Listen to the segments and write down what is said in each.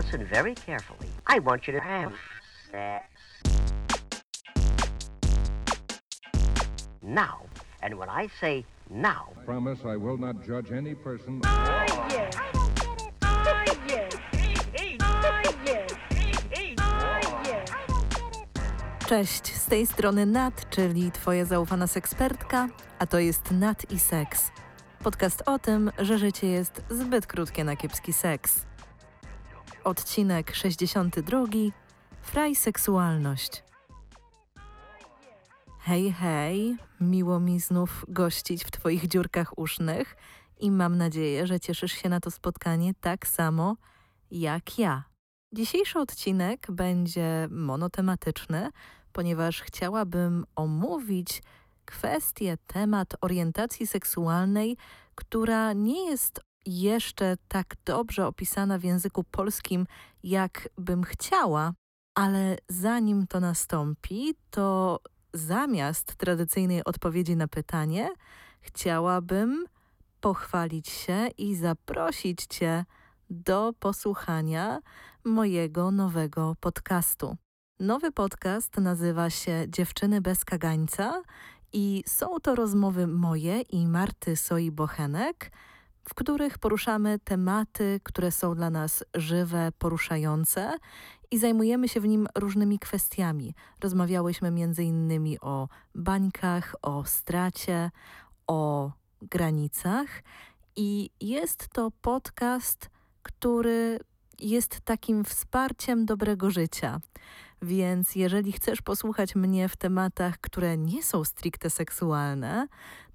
listen very carefully. I want you to have sex. Now. And when I say now, Promise I will not judge any person. Oh, yes. Oh, yes. Oh, yes. Oh, yes. Cześć, z tej strony Nat, czyli Twoja zaufana sekspertka, a to jest Nat i Seks. Podcast o tym, że życie jest zbyt krótkie na kiepski seks. Odcinek 62. Fraj seksualność. Hej, hej, miło mi znów gościć w Twoich dziurkach usznych i mam nadzieję, że cieszysz się na to spotkanie tak samo jak ja. Dzisiejszy odcinek będzie monotematyczny, ponieważ chciałabym omówić kwestię, temat orientacji seksualnej, która nie jest jeszcze tak dobrze opisana w języku polskim, jak bym chciała, ale zanim to nastąpi, to zamiast tradycyjnej odpowiedzi na pytanie, chciałabym pochwalić się i zaprosić Cię do posłuchania mojego nowego podcastu. Nowy podcast nazywa się Dziewczyny bez kagańca i są to rozmowy moje i Marty Soi-Bochenek, w których poruszamy tematy, które są dla nas żywe, poruszające i zajmujemy się w nim różnymi kwestiami. Rozmawiałyśmy m.in. o bańkach, o stracie, o granicach i jest to podcast, który jest takim wsparciem dobrego życia. Więc jeżeli chcesz posłuchać mnie w tematach, które nie są stricte seksualne,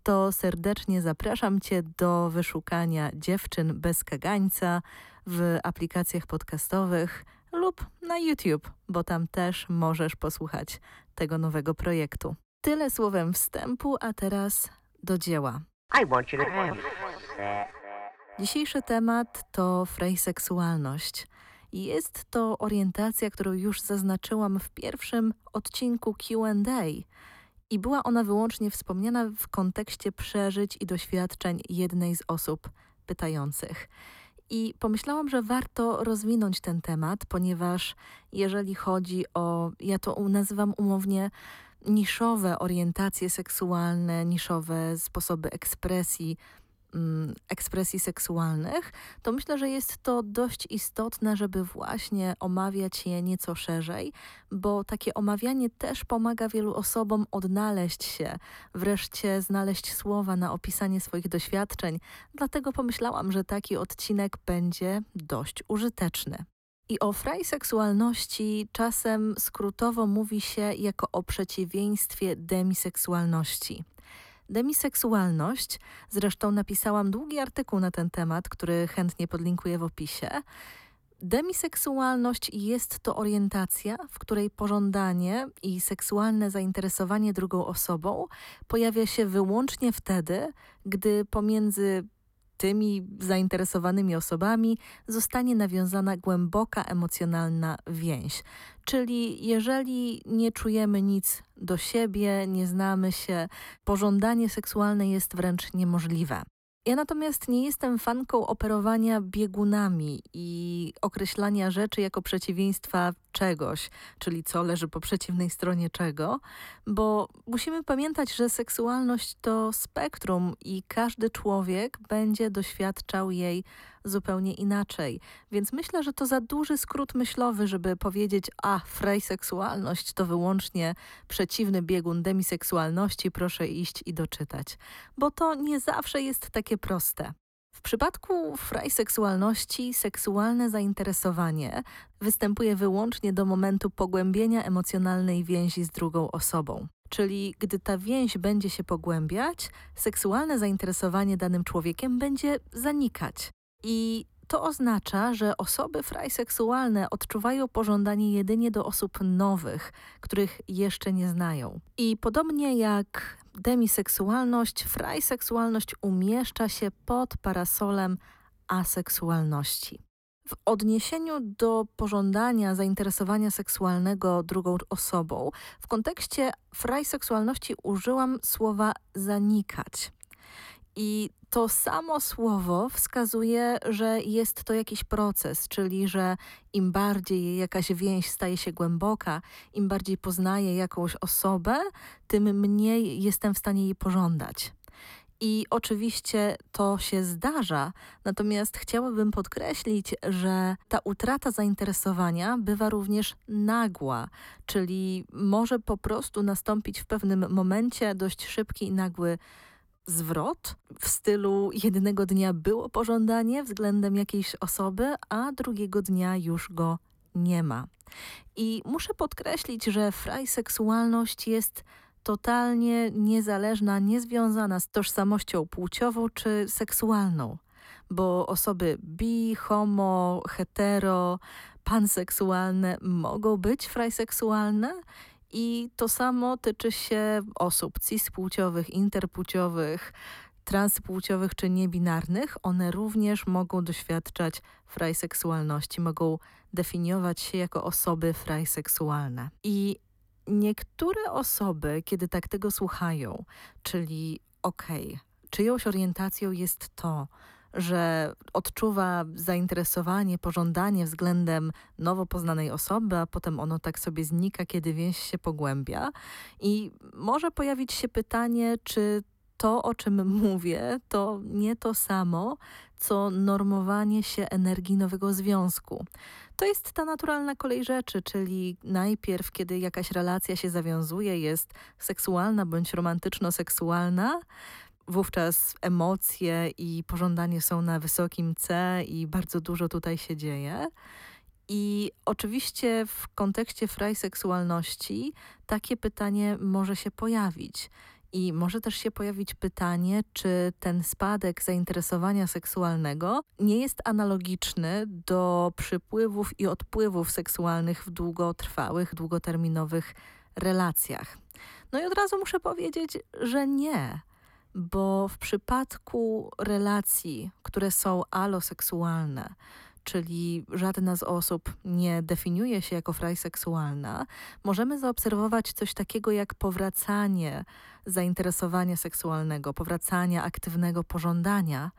to serdecznie zapraszam Cię do wyszukania dziewczyn bez kagańca w aplikacjach podcastowych lub na YouTube, bo tam też możesz posłuchać tego nowego projektu. Tyle słowem wstępu, a teraz do dzieła. I want you to have. Dzisiejszy temat to frejseksualność. Jest to orientacja, którą już zaznaczyłam w pierwszym odcinku QA, i była ona wyłącznie wspomniana w kontekście przeżyć i doświadczeń jednej z osób pytających. I pomyślałam, że warto rozwinąć ten temat, ponieważ jeżeli chodzi o, ja to nazywam umownie, niszowe orientacje seksualne, niszowe sposoby ekspresji, ekspresji seksualnych, to myślę, że jest to dość istotne, żeby właśnie omawiać je nieco szerzej, bo takie omawianie też pomaga wielu osobom odnaleźć się, wreszcie znaleźć słowa na opisanie swoich doświadczeń. Dlatego pomyślałam, że taki odcinek będzie dość użyteczny. I o frajseksualności czasem skrótowo mówi się jako o przeciwieństwie demiseksualności. Demiseksualność, zresztą napisałam długi artykuł na ten temat, który chętnie podlinkuję w opisie. Demiseksualność jest to orientacja, w której pożądanie i seksualne zainteresowanie drugą osobą pojawia się wyłącznie wtedy, gdy pomiędzy tymi zainteresowanymi osobami zostanie nawiązana głęboka emocjonalna więź. Czyli jeżeli nie czujemy nic do siebie, nie znamy się, pożądanie seksualne jest wręcz niemożliwe. Ja natomiast nie jestem fanką operowania biegunami i określania rzeczy jako przeciwieństwa czegoś, czyli co leży po przeciwnej stronie czego, bo musimy pamiętać, że seksualność to spektrum i każdy człowiek będzie doświadczał jej zupełnie inaczej. Więc myślę, że to za duży skrót myślowy, żeby powiedzieć, a frejseksualność to wyłącznie przeciwny biegun demiseksualności, proszę iść i doczytać. Bo to nie zawsze jest takie proste. W przypadku frajseksualności seksualne zainteresowanie występuje wyłącznie do momentu pogłębienia emocjonalnej więzi z drugą osobą. Czyli gdy ta więź będzie się pogłębiać, seksualne zainteresowanie danym człowiekiem będzie zanikać. I to oznacza, że osoby frajseksualne odczuwają pożądanie jedynie do osób nowych, których jeszcze nie znają. I podobnie jak demiseksualność, frajseksualność umieszcza się pod parasolem aseksualności. W odniesieniu do pożądania zainteresowania seksualnego drugą osobą, w kontekście frajseksualności użyłam słowa zanikać. I to samo słowo wskazuje, że jest to jakiś proces, czyli że im bardziej jakaś więź staje się głęboka, im bardziej poznaję jakąś osobę, tym mniej jestem w stanie jej pożądać. I oczywiście to się zdarza, natomiast chciałabym podkreślić, że ta utrata zainteresowania bywa również nagła, czyli może po prostu nastąpić w pewnym momencie dość szybki i nagły zwrot w stylu jednego dnia było pożądanie względem jakiejś osoby, a drugiego dnia już go nie ma. I muszę podkreślić, że frajseksualność jest totalnie niezależna, niezwiązana z tożsamością płciową czy seksualną, bo osoby bi, homo, hetero, panseksualne mogą być frajseksualne i to samo tyczy się osób cispłciowych, interpłciowych, transpłciowych czy niebinarnych. One również mogą doświadczać frajseksualności, mogą definiować się jako osoby frajseksualne. I niektóre osoby, kiedy tak tego słuchają, czyli okej, okay, czyjąś orientacją jest to, że odczuwa zainteresowanie, pożądanie względem nowo poznanej osoby, a potem ono tak sobie znika, kiedy więź się pogłębia. I może pojawić się pytanie, czy to, o czym mówię, to nie to samo, co normowanie się energii nowego związku. To jest ta naturalna kolej rzeczy, czyli najpierw, kiedy jakaś relacja się zawiązuje, jest seksualna bądź romantyczno-seksualna, wówczas emocje i pożądanie są na wysokim C i bardzo dużo tutaj się dzieje. I oczywiście w kontekście frajseksualności takie pytanie może się pojawić. I może też się pojawić pytanie, czy ten spadek zainteresowania seksualnego nie jest analogiczny do przypływów i odpływów seksualnych w długotrwałych, długoterminowych relacjach. No i od razu muszę powiedzieć, że nie bo w przypadku relacji, które są aloseksualne, czyli żadna z osób nie definiuje się jako frajseksualna, możemy zaobserwować coś takiego jak powracanie zainteresowania seksualnego, powracania aktywnego pożądania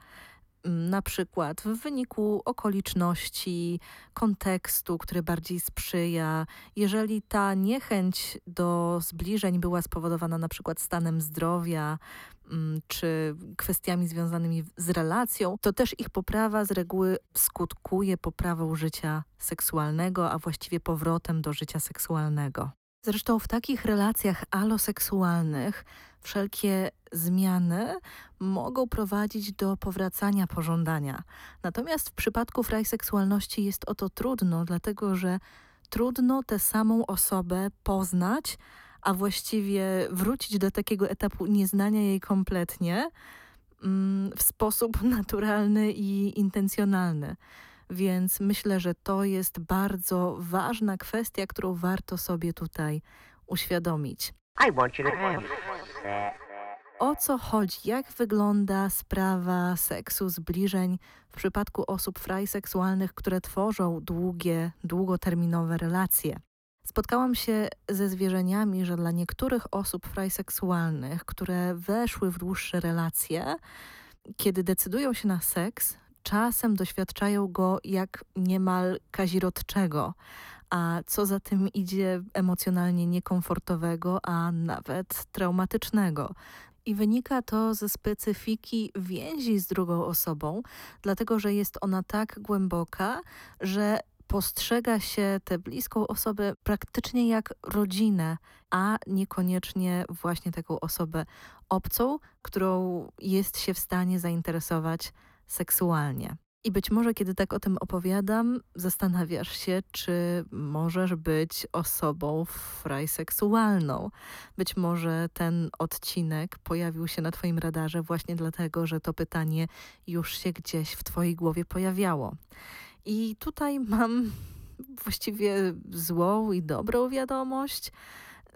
na przykład w wyniku okoliczności, kontekstu, który bardziej sprzyja, jeżeli ta niechęć do zbliżeń była spowodowana na przykład stanem zdrowia, czy kwestiami związanymi z relacją, to też ich poprawa z reguły skutkuje poprawą życia seksualnego, a właściwie powrotem do życia seksualnego. Zresztą w takich relacjach aloseksualnych wszelkie zmiany mogą prowadzić do powracania pożądania. Natomiast w przypadku frajseksualności jest o to trudno, dlatego że trudno tę samą osobę poznać, a właściwie wrócić do takiego etapu nieznania jej kompletnie mm, w sposób naturalny i intencjonalny. Więc myślę, że to jest bardzo ważna kwestia, którą warto sobie tutaj uświadomić. I want you to have O co chodzi? Jak wygląda sprawa seksu, zbliżeń w przypadku osób frajseksualnych, które tworzą długie, długoterminowe relacje? Spotkałam się ze zwierzeniami, że dla niektórych osób frajseksualnych, które weszły w dłuższe relacje, kiedy decydują się na seks, czasem doświadczają go jak niemal kazirodczego, a co za tym idzie emocjonalnie niekomfortowego, a nawet traumatycznego. I wynika to ze specyfiki więzi z drugą osobą, dlatego że jest ona tak głęboka, że postrzega się tę bliską osobę praktycznie jak rodzinę, a niekoniecznie właśnie taką osobę obcą, którą jest się w stanie zainteresować seksualnie. I być może, kiedy tak o tym opowiadam, zastanawiasz się, czy możesz być osobą frajseksualną. Być może ten odcinek pojawił się na Twoim radarze właśnie dlatego, że to pytanie już się gdzieś w Twojej głowie pojawiało. I tutaj mam właściwie złą i dobrą wiadomość.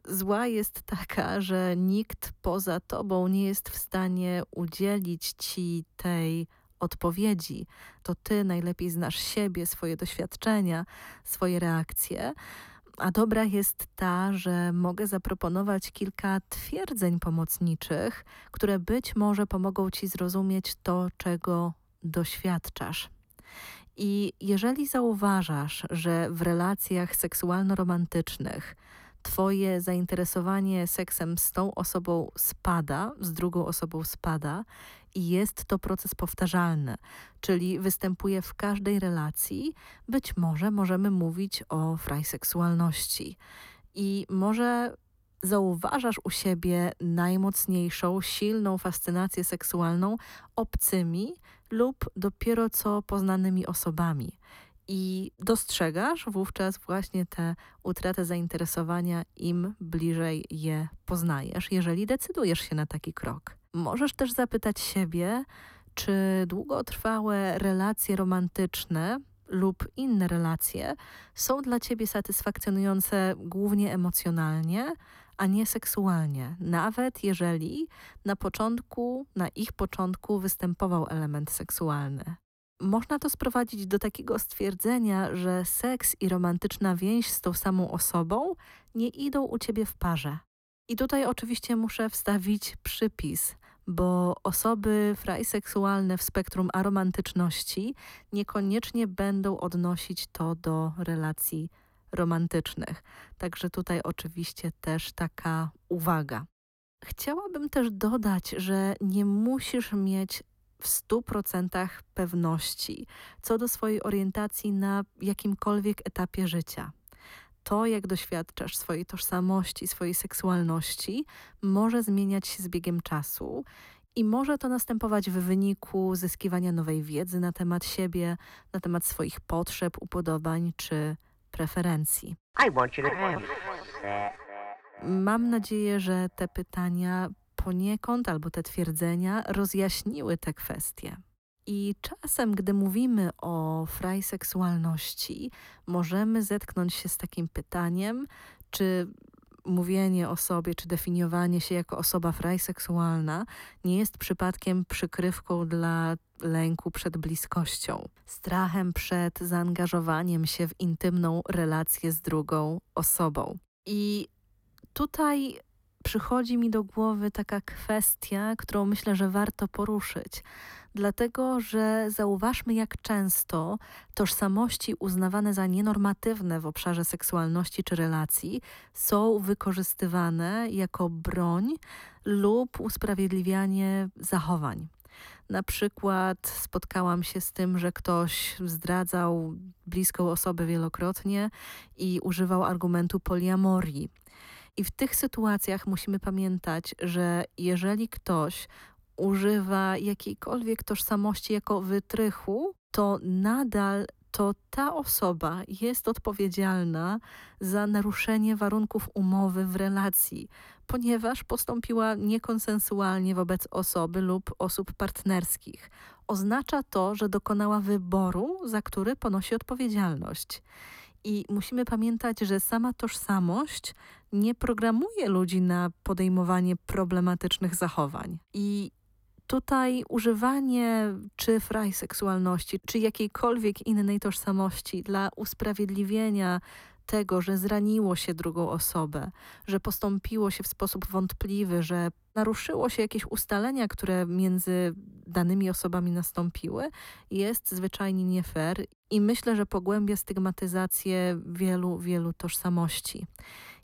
Zła jest taka, że nikt poza tobą nie jest w stanie udzielić ci tej odpowiedzi. To ty najlepiej znasz siebie, swoje doświadczenia, swoje reakcje. A dobra jest ta, że mogę zaproponować kilka twierdzeń pomocniczych, które być może pomogą ci zrozumieć to, czego doświadczasz. I jeżeli zauważasz, że w relacjach seksualno-romantycznych Twoje zainteresowanie seksem z tą osobą spada, z drugą osobą spada, i jest to proces powtarzalny, czyli występuje w każdej relacji, być może możemy mówić o frajseksualności. I może zauważasz u siebie najmocniejszą, silną fascynację seksualną obcymi lub dopiero co poznanymi osobami. I dostrzegasz wówczas właśnie tę utratę zainteresowania, im bliżej je poznajesz, jeżeli decydujesz się na taki krok. Możesz też zapytać siebie, czy długotrwałe relacje romantyczne lub inne relacje są dla ciebie satysfakcjonujące głównie emocjonalnie, a nie seksualnie, nawet jeżeli na początku, na ich początku występował element seksualny. Można to sprowadzić do takiego stwierdzenia, że seks i romantyczna więź z tą samą osobą nie idą u ciebie w parze. I tutaj oczywiście muszę wstawić przypis, bo osoby frajseksualne w spektrum aromantyczności niekoniecznie będą odnosić to do relacji romantycznych. Także tutaj oczywiście też taka uwaga. Chciałabym też dodać, że nie musisz mieć w 100% pewności co do swojej orientacji na jakimkolwiek etapie życia. To, jak doświadczasz swojej tożsamości, swojej seksualności, może zmieniać się z biegiem czasu i może to następować w wyniku zyskiwania nowej wiedzy na temat siebie, na temat swoich potrzeb, upodobań czy preferencji. Mam nadzieję, że te pytania poniekąd albo te twierdzenia rozjaśniły te kwestie. I czasem, gdy mówimy o frajseksualności, możemy zetknąć się z takim pytaniem, czy mówienie o sobie, czy definiowanie się jako osoba frajseksualna nie jest przypadkiem przykrywką dla lęku przed bliskością, strachem przed zaangażowaniem się w intymną relację z drugą osobą. I tutaj przychodzi mi do głowy taka kwestia, którą myślę, że warto poruszyć. Dlatego, że zauważmy, jak często tożsamości uznawane za nienormatywne w obszarze seksualności czy relacji są wykorzystywane jako broń lub usprawiedliwianie zachowań. Na przykład spotkałam się z tym, że ktoś zdradzał bliską osobę wielokrotnie i używał argumentu poliamorii. I w tych sytuacjach musimy pamiętać, że jeżeli ktoś używa jakiejkolwiek tożsamości jako wytrychu, to nadal to ta osoba jest odpowiedzialna za naruszenie warunków umowy w relacji, ponieważ postąpiła niekonsensualnie wobec osoby lub osób partnerskich. Oznacza to, że dokonała wyboru, za który ponosi odpowiedzialność. I musimy pamiętać, że sama tożsamość nie programuje ludzi na podejmowanie problematycznych zachowań. I tutaj używanie czy frajseksualności, czy jakiejkolwiek innej tożsamości dla usprawiedliwienia tego, że zraniło się drugą osobę, że postąpiło się w sposób wątpliwy, że naruszyło się jakieś ustalenia, które między danymi osobami nastąpiły, jest zwyczajnie nie fair i myślę, że pogłębia stygmatyzację wielu, wielu tożsamości.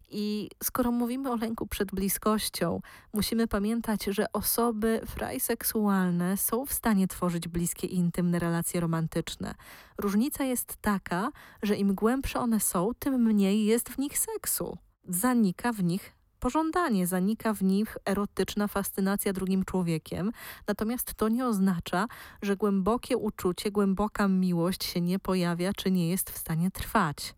I skoro mówimy o lęku przed bliskością, musimy pamiętać, że osoby frajseksualne są w stanie tworzyć bliskie i intymne relacje romantyczne. Różnica jest taka, że im głębsze one są, tym mniej jest w nich seksu. Zanika w nich pożądanie, zanika w nich erotyczna fascynacja drugim człowiekiem. Natomiast to nie oznacza, że głębokie uczucie, głęboka miłość się nie pojawia czy nie jest w stanie trwać.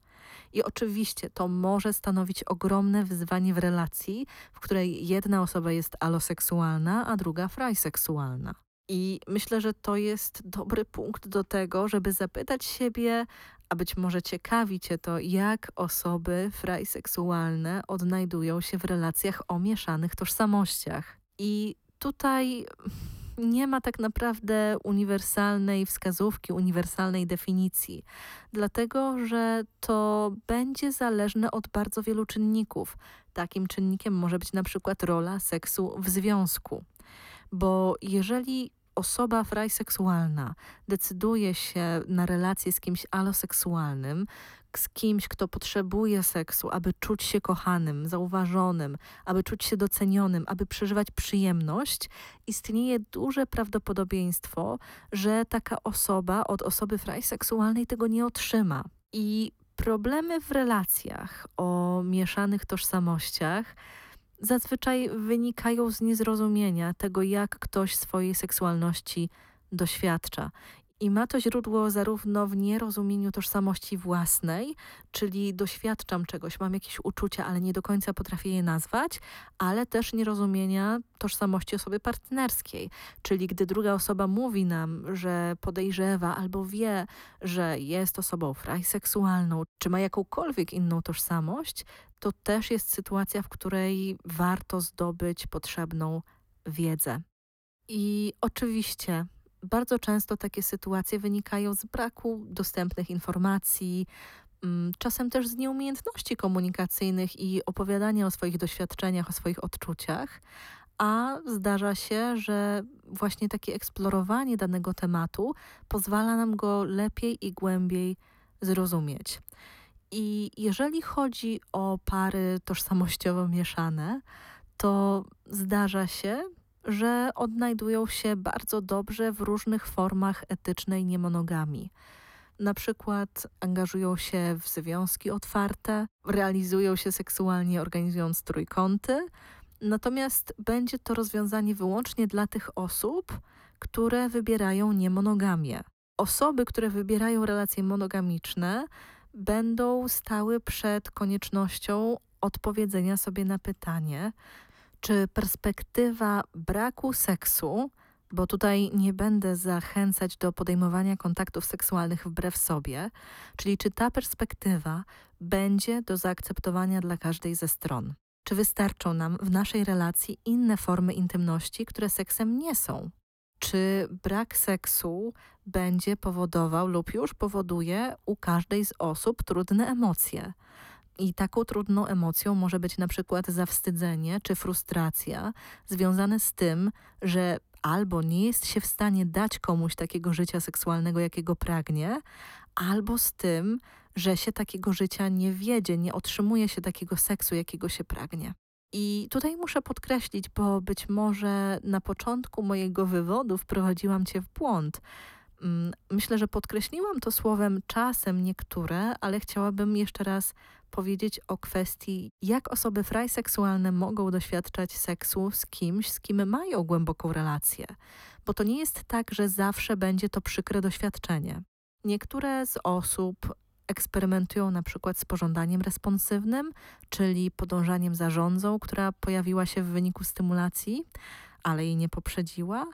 I oczywiście to może stanowić ogromne wyzwanie w relacji, w której jedna osoba jest aloseksualna, a druga frajseksualna. I myślę, że to jest dobry punkt do tego, żeby zapytać siebie, a być może ciekawi Cię to, jak osoby frajseksualne odnajdują się w relacjach o mieszanych tożsamościach. I tutaj nie ma tak naprawdę uniwersalnej wskazówki, uniwersalnej definicji, dlatego że to będzie zależne od bardzo wielu czynników. Takim czynnikiem może być na przykład rola seksu w związku. Bo jeżeli osoba frajseksualna decyduje się na relację z kimś aloseksualnym, z kimś, kto potrzebuje seksu, aby czuć się kochanym, zauważonym, aby czuć się docenionym, aby przeżywać przyjemność, istnieje duże prawdopodobieństwo, że taka osoba od osoby frajseksualnej tego nie otrzyma. I problemy w relacjach o mieszanych tożsamościach zazwyczaj wynikają z niezrozumienia tego, jak ktoś swojej seksualności doświadcza. I ma to źródło zarówno w nierozumieniu tożsamości własnej, czyli doświadczam czegoś, mam jakieś uczucia, ale nie do końca potrafię je nazwać, ale też nierozumienia tożsamości osoby partnerskiej, czyli gdy druga osoba mówi nam, że podejrzewa albo wie, że jest osobą frajseksualną, czy ma jakąkolwiek inną tożsamość, to też jest sytuacja, w której warto zdobyć potrzebną wiedzę. I oczywiście bardzo często takie sytuacje wynikają z braku dostępnych informacji, mm, czasem też z nieumiejętności komunikacyjnych i opowiadania o swoich doświadczeniach, o swoich odczuciach, a zdarza się, że właśnie takie eksplorowanie danego tematu pozwala nam go lepiej i głębiej zrozumieć. I jeżeli chodzi o pary tożsamościowo mieszane, to zdarza się, że odnajdują się bardzo dobrze w różnych formach etycznej niemonogami. Na przykład angażują się w związki otwarte, realizują się seksualnie organizując trójkąty, natomiast będzie to rozwiązanie wyłącznie dla tych osób, które wybierają niemonogamię. Osoby, które wybierają relacje monogamiczne, będą stały przed koniecznością odpowiedzenia sobie na pytanie, czy perspektywa braku seksu, bo tutaj nie będę zachęcać do podejmowania kontaktów seksualnych wbrew sobie, czyli czy ta perspektywa będzie do zaakceptowania dla każdej ze stron? Czy wystarczą nam w naszej relacji inne formy intymności, które seksem nie są? Czy brak seksu będzie powodował lub już powoduje u każdej z osób trudne emocje? I taką trudną emocją może być na przykład zawstydzenie czy frustracja związane z tym, że albo nie jest się w stanie dać komuś takiego życia seksualnego, jakiego pragnie, albo z tym, że się takiego życia nie wiedzie, nie otrzymuje się takiego seksu, jakiego się pragnie. I tutaj muszę podkreślić, bo być może na początku mojego wywodu wprowadziłam Cię w błąd. Mm, myślę, że podkreśliłam to słowem czasem niektóre, ale chciałabym jeszcze raz powiedzieć o kwestii, jak osoby frajseksualne mogą doświadczać seksu z kimś, z kim mają głęboką relację. Bo to nie jest tak, że zawsze będzie to przykre doświadczenie. Niektóre z osób eksperymentują na przykład z pożądaniem responsywnym, czyli podążaniem za rządzą, która pojawiła się w wyniku stymulacji, ale jej nie poprzedziła.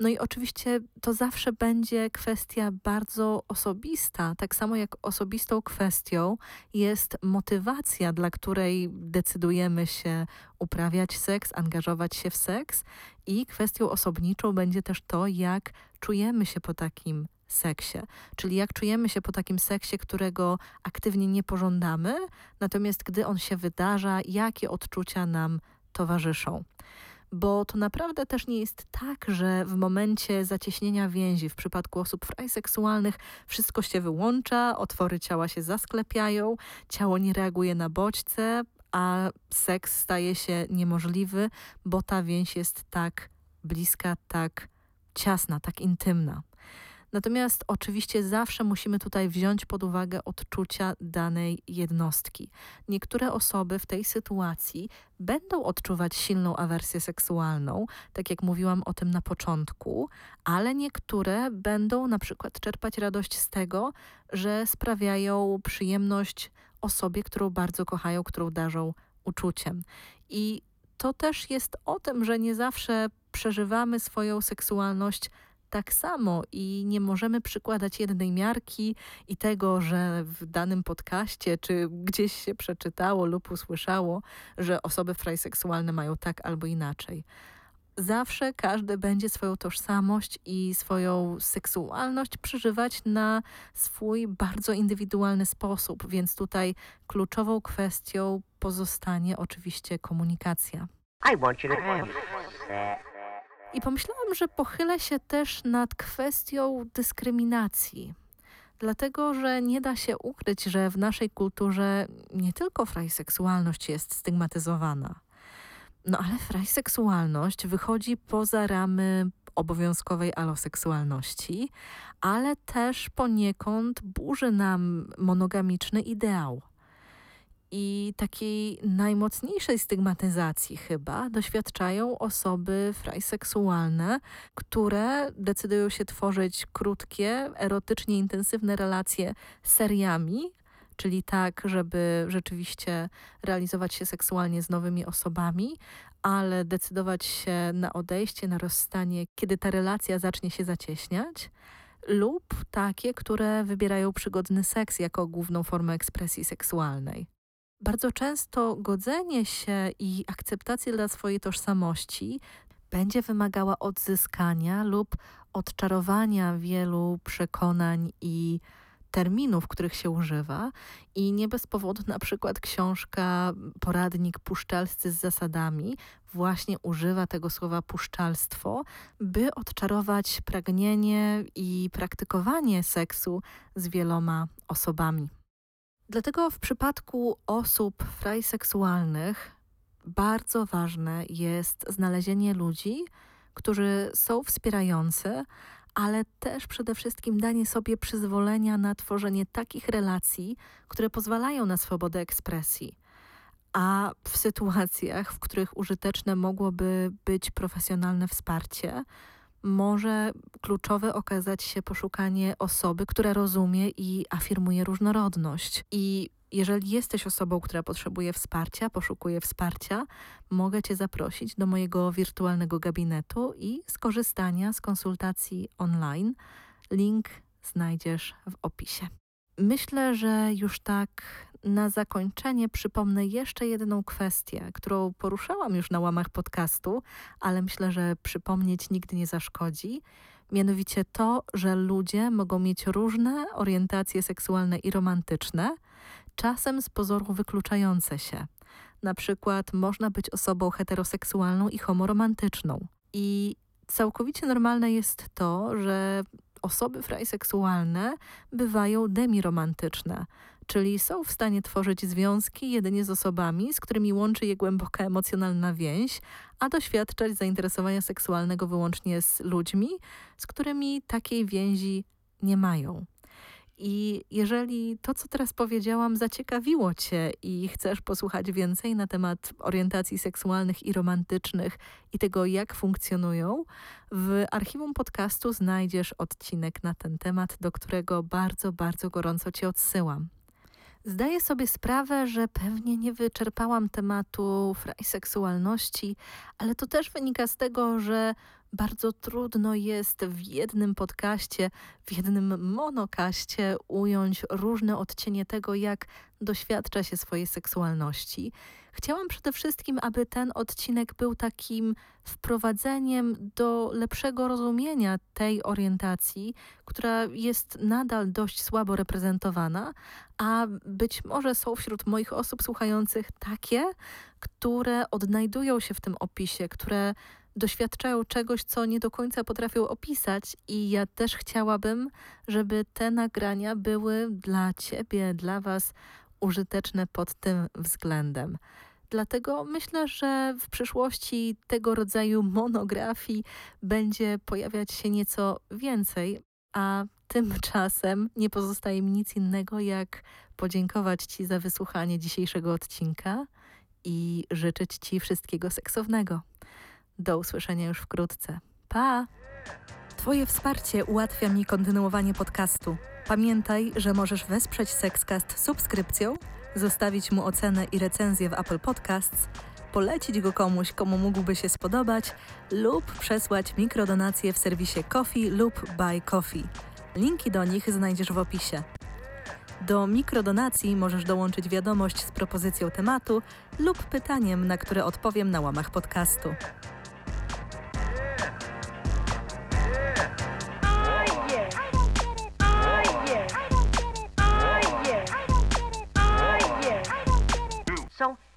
No i oczywiście to zawsze będzie kwestia bardzo osobista, tak samo jak osobistą kwestią jest motywacja, dla której decydujemy się uprawiać seks, angażować się w seks. I kwestią osobniczą będzie też to, jak czujemy się po takim seksie. Czyli jak czujemy się po takim seksie, którego aktywnie nie pożądamy, natomiast gdy on się wydarza, jakie odczucia nam towarzyszą bo to naprawdę też nie jest tak, że w momencie zacieśnienia więzi w przypadku osób frajseksualnych wszystko się wyłącza, otwory ciała się zasklepiają, ciało nie reaguje na bodźce, a seks staje się niemożliwy, bo ta więź jest tak bliska, tak ciasna, tak intymna. Natomiast oczywiście zawsze musimy tutaj wziąć pod uwagę odczucia danej jednostki. Niektóre osoby w tej sytuacji będą odczuwać silną awersję seksualną, tak jak mówiłam o tym na początku, ale niektóre będą na przykład czerpać radość z tego, że sprawiają przyjemność osobie, którą bardzo kochają, którą darzą uczuciem. I to też jest o tym, że nie zawsze przeżywamy swoją seksualność tak samo i nie możemy przykładać jednej miarki i tego, że w danym podcaście czy gdzieś się przeczytało lub usłyszało, że osoby frajseksualne mają tak albo inaczej. zawsze każdy będzie swoją tożsamość i swoją seksualność przeżywać na swój bardzo indywidualny sposób, więc tutaj kluczową kwestią pozostanie oczywiście komunikacja. I want you to have. I pomyślałam, że pochylę się też nad kwestią dyskryminacji. Dlatego, że nie da się ukryć, że w naszej kulturze nie tylko frajseksualność jest stygmatyzowana. No ale frajseksualność wychodzi poza ramy obowiązkowej aloseksualności, ale też poniekąd burzy nam monogamiczny ideał. I takiej najmocniejszej stygmatyzacji chyba doświadczają osoby frajseksualne, które decydują się tworzyć krótkie, erotycznie intensywne relacje seriami, czyli tak, żeby rzeczywiście realizować się seksualnie z nowymi osobami, ale decydować się na odejście, na rozstanie, kiedy ta relacja zacznie się zacieśniać, lub takie, które wybierają przygodny seks jako główną formę ekspresji seksualnej. Bardzo często godzenie się i akceptacja dla swojej tożsamości będzie wymagała odzyskania lub odczarowania wielu przekonań i terminów, których się używa i nie bez powodu na przykład książka Poradnik Puszczalscy z zasadami właśnie używa tego słowa puszczalstwo, by odczarować pragnienie i praktykowanie seksu z wieloma osobami. Dlatego w przypadku osób frajseksualnych bardzo ważne jest znalezienie ludzi, którzy są wspierający, ale też przede wszystkim danie sobie przyzwolenia na tworzenie takich relacji, które pozwalają na swobodę ekspresji. A w sytuacjach, w których użyteczne mogłoby być profesjonalne wsparcie, może kluczowe okazać się poszukanie osoby, która rozumie i afirmuje różnorodność. I jeżeli jesteś osobą, która potrzebuje wsparcia, poszukuje wsparcia, mogę Cię zaprosić do mojego wirtualnego gabinetu i skorzystania z konsultacji online. Link znajdziesz w opisie. Myślę, że już tak na zakończenie przypomnę jeszcze jedną kwestię, którą poruszałam już na łamach podcastu, ale myślę, że przypomnieć nigdy nie zaszkodzi. Mianowicie to, że ludzie mogą mieć różne orientacje seksualne i romantyczne, czasem z pozoru wykluczające się. Na przykład można być osobą heteroseksualną i homoromantyczną. I całkowicie normalne jest to, że osoby frajseksualne bywają demiromantyczne, czyli są w stanie tworzyć związki jedynie z osobami, z którymi łączy je głęboka emocjonalna więź, a doświadczać zainteresowania seksualnego wyłącznie z ludźmi, z którymi takiej więzi nie mają. I jeżeli to, co teraz powiedziałam, zaciekawiło Cię i chcesz posłuchać więcej na temat orientacji seksualnych i romantycznych i tego, jak funkcjonują, w archiwum podcastu znajdziesz odcinek na ten temat, do którego bardzo, bardzo gorąco Cię odsyłam. Zdaję sobie sprawę, że pewnie nie wyczerpałam tematu frajseksualności, ale to też wynika z tego, że bardzo trudno jest w jednym podcaście, w jednym monokaście ująć różne odcienie tego, jak doświadcza się swojej seksualności. Chciałam przede wszystkim, aby ten odcinek był takim wprowadzeniem do lepszego rozumienia tej orientacji, która jest nadal dość słabo reprezentowana, a być może są wśród moich osób słuchających takie, które odnajdują się w tym opisie, które doświadczają czegoś, co nie do końca potrafią opisać, i ja też chciałabym, żeby te nagrania były dla Ciebie, dla Was użyteczne pod tym względem. Dlatego myślę, że w przyszłości tego rodzaju monografii będzie pojawiać się nieco więcej, a tymczasem nie pozostaje mi nic innego, jak podziękować Ci za wysłuchanie dzisiejszego odcinka i życzyć Ci wszystkiego seksownego. Do usłyszenia już wkrótce. Pa! Twoje wsparcie ułatwia mi kontynuowanie podcastu. Pamiętaj, że możesz wesprzeć Sexcast subskrypcją, zostawić mu ocenę i recenzję w Apple Podcasts, polecić go komuś, komu mógłby się spodobać lub przesłać mikrodonacje w serwisie Coffee lub Buy Coffee. Linki do nich znajdziesz w opisie. Do mikrodonacji możesz dołączyć wiadomość z propozycją tematu lub pytaniem, na które odpowiem na łamach podcastu.